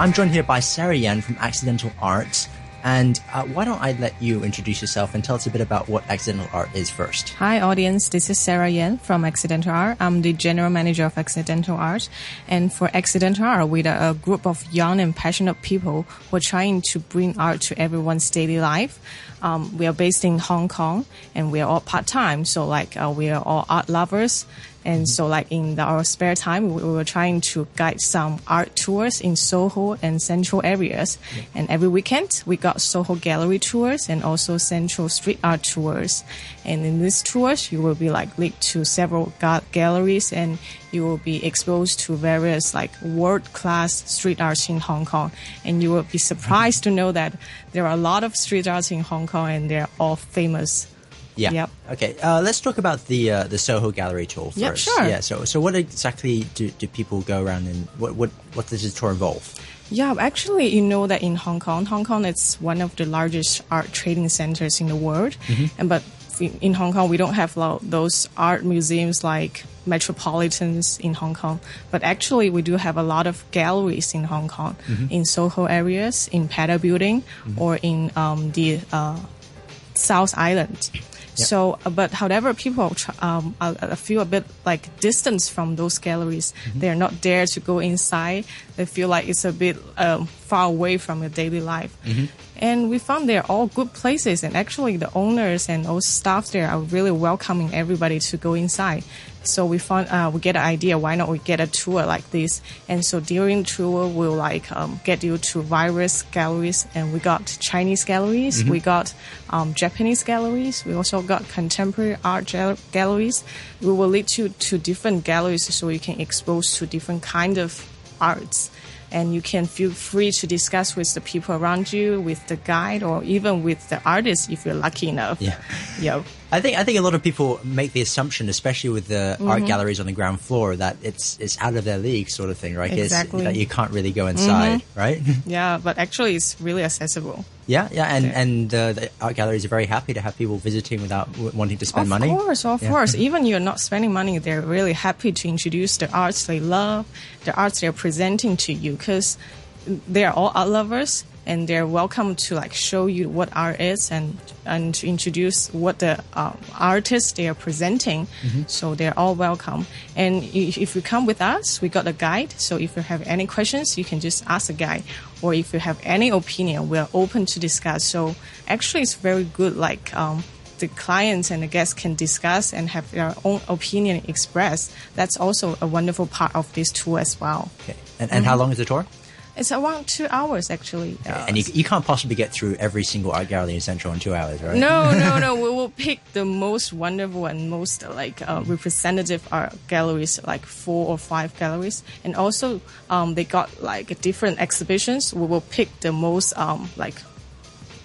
I'm joined here by Sarah Yan from Accidental Art. And uh, why don't I let you introduce yourself and tell us a bit about what Accidental Art is first? Hi, audience. This is Sarah Yan from Accidental Art. I'm the general manager of Accidental Art. And for Accidental Art, we're a group of young and passionate people who are trying to bring art to everyone's daily life. Um, we are based in Hong Kong and we are all part time. So, like, uh, we are all art lovers and so, like in the, our spare time, we, we, were trying to guide some art tours in Soho and central areas. And every weekend, we got Soho gallery tours and also central street art tours. And in these tours, you will be like linked to several ga- galleries and you will be exposed to various like world class street arts in Hong Kong. And you will be surprised to know that there are a lot of street arts in Hong Kong and they're all famous. Yeah. Yep. Okay. Uh, let's talk about the uh, the Soho Gallery tour first. Yep, sure. Yeah. So so what exactly do, do people go around and what what what does the tour involve? Yeah, actually, you know that in Hong Kong, Hong Kong is one of the largest art trading centers in the world, mm-hmm. and but in Hong Kong we don't have those art museums like metropolitans in Hong Kong, but actually we do have a lot of galleries in Hong Kong, mm-hmm. in Soho areas, in Pedder Building, mm-hmm. or in um, the uh, South Island. So, uh, but however, people um, feel a bit like distance from those galleries. Mm-hmm. They're not there to go inside. They feel like it's a bit um, far away from your daily life. Mm-hmm. And we found they're all good places. And actually, the owners and all staff there are really welcoming everybody to go inside. So we found uh, we get an idea. Why not we get a tour like this? And so during tour, we'll like um, get you to various galleries, and we got Chinese galleries, mm-hmm. we got um, Japanese galleries, we also got contemporary art galleries. We will lead you to different galleries so you can expose to different kind of arts and you can feel free to discuss with the people around you, with the guide, or even with the artist if you're lucky enough. Yeah. Yeah. I think I think a lot of people make the assumption, especially with the mm-hmm. art galleries on the ground floor, that it's it's out of their league, sort of thing, right? Exactly. It's, that you can't really go inside, mm-hmm. right? Yeah, but actually, it's really accessible. Yeah, yeah, and yeah. and uh, the art galleries are very happy to have people visiting without w- wanting to spend of money. Of course, of yeah. course. Even you're not spending money, they're really happy to introduce the arts they love, the arts they're presenting to you, because they are all art lovers and they're welcome to like show you what art is and and to introduce what the uh, artists they are presenting. Mm-hmm. So they're all welcome. And if you come with us, we got a guide. So if you have any questions, you can just ask the guide. Or if you have any opinion, we're open to discuss. So actually, it's very good. Like. Um, the clients and the guests can discuss and have their own opinion expressed. That's also a wonderful part of this tour as well. Okay. And, and mm-hmm. how long is the tour? It's around two hours actually. And you, you can't possibly get through every single art gallery in Central in two hours, right? No, no, no. we will pick the most wonderful and most like uh, representative art galleries, like four or five galleries, and also um, they got like different exhibitions. We will pick the most um, like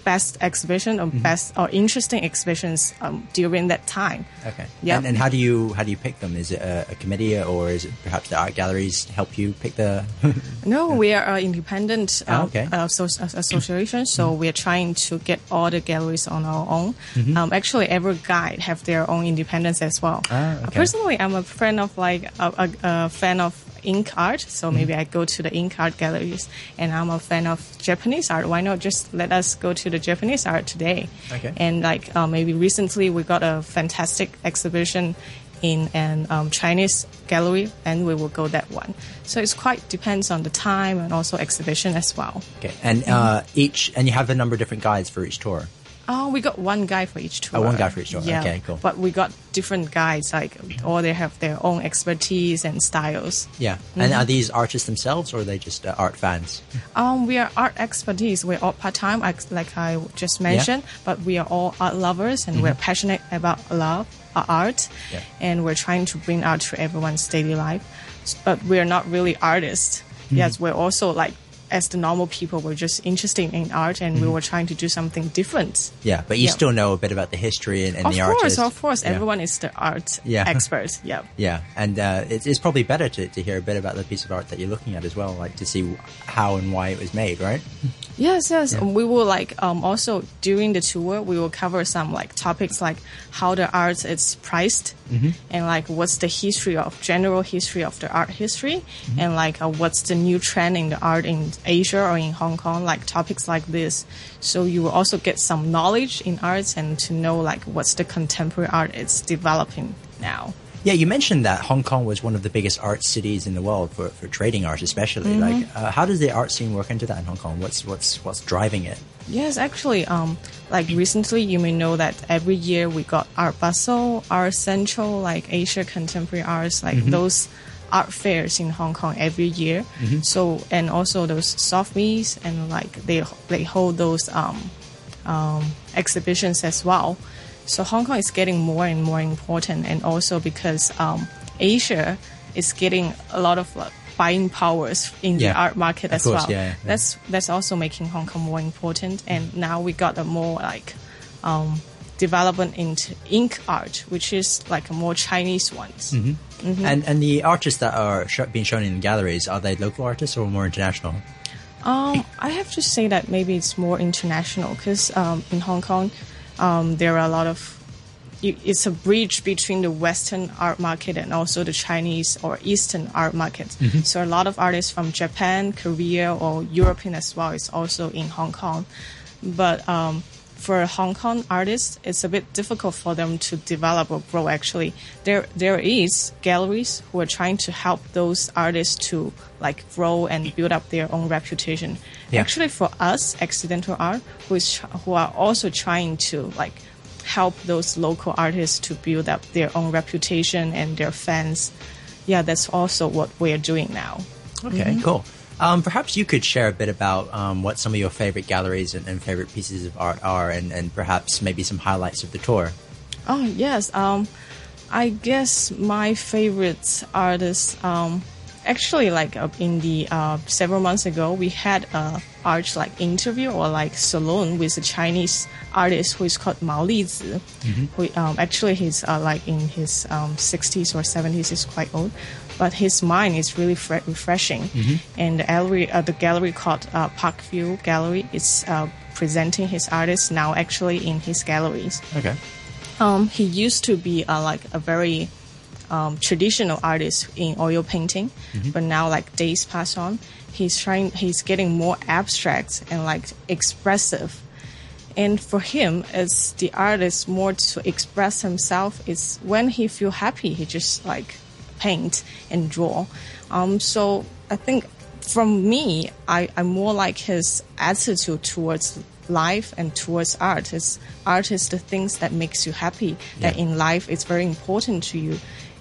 best exhibition or mm-hmm. best or interesting exhibitions um, during that time. Okay. Yeah. And, and, how do you how do you pick them? Is it a, a, committee or is it perhaps the art galleries help you pick the? no, we are an independent uh, oh, okay. uh, so, association, so mm-hmm. we are trying to get all the galleries on our own. Mm-hmm. Um, actually, every guide have their own independence as well. Ah, okay. personally, I'm a friend of like a, a, a fan of ink art. So maybe mm-hmm. I go to the ink art galleries and I'm a fan of Japanese art. Why not just let us go to the Japanese art today? Okay. And like uh, maybe recently we got a fantastic exhibition in an um, Chinese gallery, and we will go that one. So it's quite depends on the time and also exhibition as well. Okay, and uh, each and you have a number of different guides for each tour. Oh, we got one guy for each tour. Oh, one guy for each tour. Yeah. Okay, cool. But we got different guides, like all they have their own expertise and styles. Yeah. Mm-hmm. And are these artists themselves, or are they just uh, art fans? Um, we are art expertise. We're all part time, like I just mentioned. Yeah. But we are all art lovers, and mm-hmm. we're passionate about love, uh, art, yeah. and we're trying to bring art to everyone's daily life. But we're not really artists. Mm-hmm. Yes, we're also like as the normal people were just interested in art and mm-hmm. we were trying to do something different. Yeah, but you yeah. still know a bit about the history and, and the art. of course, artist. Of course, yeah. everyone is the art yeah. expert. Yeah. Yeah, and uh, it's, it's, probably better to, to hear a bit about the piece of art that you're looking at as well, like to see how and why it was made, right? Yes, yes. We will like um, also during the tour we will cover some like topics like how the art is priced and like what's the history of general history of the art history and like uh, what's the new trend in the art in Asia or in Hong Kong like topics like this. So you will also get some knowledge in arts and to know like what's the contemporary art it's developing now. Yeah, you mentioned that Hong Kong was one of the biggest art cities in the world for, for trading art, especially. Like, uh, how does the art scene work into that in Hong Kong? What's what's what's driving it? Yes, actually, um, like recently, you may know that every year we got Art Basel, Art Central, like Asia Contemporary Arts, like those art fairs in Hong Kong every year. So and also those soft meets and like they they hold those um, um, exhibitions as well. So Hong Kong is getting more and more important, and also because um, Asia is getting a lot of like, buying powers in Yeah, the art market as course, well. yeah, yeah. That's that's also making Hong Kong more important, and now we got a more like um, development into ink art, which is like a more Chinese ones. Mm-hmm. And and the artists that are sh- being shown in galleries are they local artists or more international? Um, I have to say that maybe it's more international because um, in Hong Kong, um, there are a lot of. It's a bridge between the Western art market and also the Chinese or Eastern art market. So a lot of artists from Japan, Korea, or European as well is also in Hong Kong. But um, for Hong Kong artists, it's a bit difficult for them to develop or grow. Actually, there there is galleries who are trying to help those artists to like grow and build up their own reputation. Yeah. Actually, for us, accidental art, who is who are also trying to like help those local artists to build up their own reputation and their fans. Yeah, that's also what we're doing now. Okay, mm-hmm. cool. Um, perhaps you could share a bit about um, what some of your favorite galleries and, and favorite pieces of art are, and, and perhaps maybe some highlights of the tour. Oh yes, um, I guess my favorite artist, um, actually, like uh, in the uh, several months ago, we had a art like interview or like salon with a Chinese artist who is called Mao Lizi. Who um, actually he's uh, like in his um, 60s or 70s, he's quite old. But his mind is really fre- refreshing, and the gallery, uh, the gallery called uh, Parkview Gallery, is uh, presenting his artists now actually in his galleries. Okay. Um, he used to be uh, like a very um, traditional artist in oil painting, but now like days pass on, he's trying. He's getting more abstract and like expressive. And for him, as the artist, more to express himself is when he feel happy, he just like paint and draw. Um, so I think from me, I, I more like his attitude towards life and towards art. Is art is the things that makes you happy. That in life it's very important to you.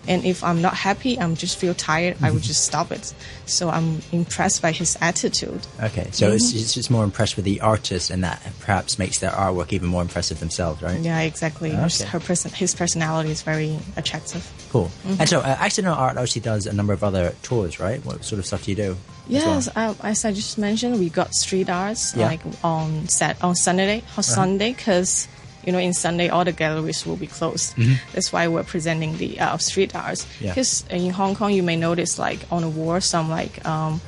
And if I'm not happy, I'm just feel tired. I would just stop it. So I'm impressed by his attitude. Okay, so it's, it's just more impressed with the artist, and that perhaps makes their artwork even more impressive themselves, right? Yeah, exactly. His- Okay. Her person, his personality is very attractive. Cool. And so, uh, Accidental Art actually does a number of other tours, right? What sort of stuff do you do? as well? Yes, uh, as I just mentioned, we got street arts Yeah. like on set on Sunday, on Sunday, because you know in Sunday all the galleries will be closed. That's why we're presenting the uh, street arts. Mm-hmm. Yeah. Because in Hong Kong, you may notice like on the wall some like um,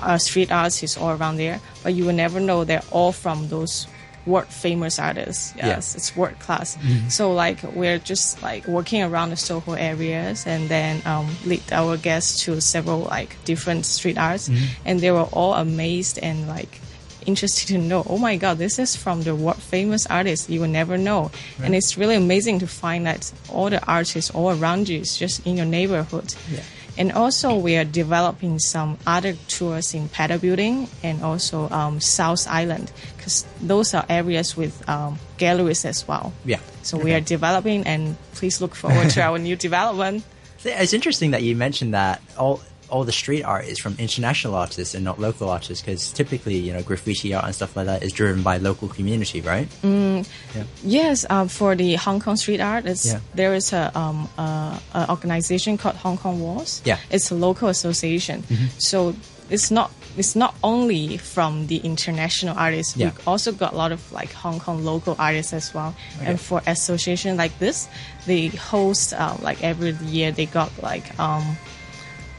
uh, street arts is all around there, but you will never know they're all from those world famous artists. Yeah. Yes, it's world class. So like we're just like working around the Soho areas and then um, lead our guests to several like different street arts, and they were all amazed and like interested to know. Oh my God, this is from the world famous artist. You will never know, and it's really amazing to find that all the artists all around you is just in your neighborhood. Yeah. And also, we are developing some other tours in Pedder Building and also um, South Island because those are areas with um, galleries as well. Yeah. So we are developing, and please look forward to our new development. It's interesting that you mentioned that all all the street art is from international artists and not local artists, because typically, you know, graffiti art and stuff like that is driven by local community, right? Mm. Yeah. Yes, um, for the Hong Kong street art, it's, Yeah. there is a, um, a, a organization called Hong Kong Walls. Yeah. Mm-hmm. it's a local association. So it's not it's not only from the international artists. Yeah. We also got a lot of like Hong Kong local artists as well. Okay. And for association like this, they host uh, like every year they got like um,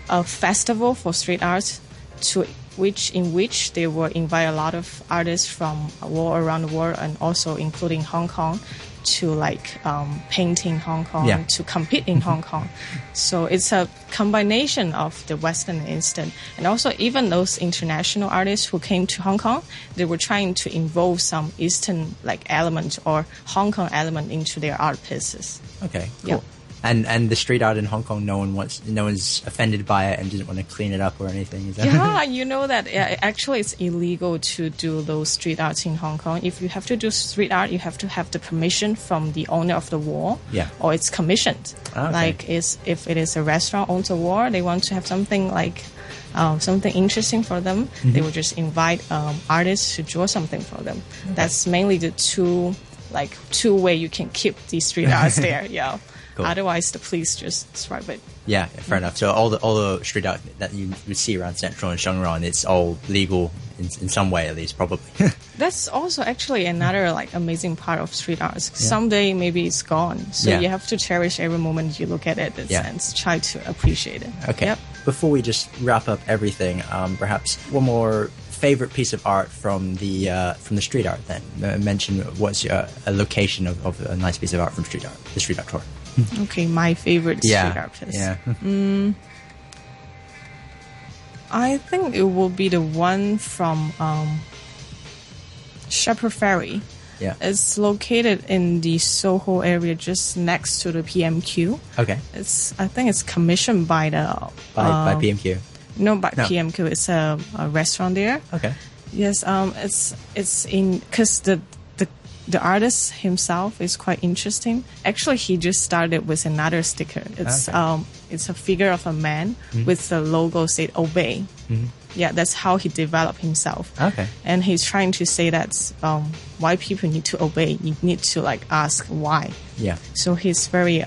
a festival for street art to which in which they will invite a lot of artists from all around the world and also including Hong Kong to like um, paint in Hong Kong Yeah. to compete in Hong Kong. So it's a combination of the Western and Eastern, and also even those international artists who came to Hong Kong, they were trying to involve some Eastern like element or Hong Kong element into their art pieces. Okay, cool. Yeah. And and the street art in Hong Kong, no one wants, no one's offended by it and didn't want to clean it up or anything. Is that yeah, you know that uh, actually it's illegal to do those street arts in Hong Kong. If you have to do street art, you have to have the permission from the owner of the wall. Yeah. Or it's commissioned. Ah, okay. Like is if it is a restaurant owns a wall, they want to have something like um, something interesting for them. Mm-hmm. They would just invite um, artists to draw something for them. That's mainly the two like two way you can keep these street arts there. Yeah. Cool. Otherwise, the police just stripe it. Yeah, fair enough. So all the all the street art that you would see around Central and Sheung Wan, it's all legal in, in some way at least, probably. That's also actually another like amazing part of street art. Someday maybe it's gone, so Yeah. you have to cherish every moment you look at it yeah. and Yeah. try to appreciate it. okay. Yep. Before we just wrap up everything, um, perhaps one more favorite piece of art from the uh, from the street art. Then uh, mention what's your, a location of, of a nice piece of art from street art, the street art tour. Okay, my favorite street Yeah, art piece. yeah. I think it will be the one from um, Shepard Fairey. Yeah. It's located in the Soho area, just next to the PMQ. Okay. It's I think it's commissioned by the By, by um, PMQ. No, by No. PMQ. It's a, a restaurant there. Okay. Yes, um, it's it's in because the the artist himself is quite interesting. Actually, he just started with another sticker. It's Okay. um, it's a figure of a man with the logo said "Obey." Yeah, that's how he developed himself. Okay. and he's trying to say that um, why people need to obey. You need to like ask why. Yeah. So he's very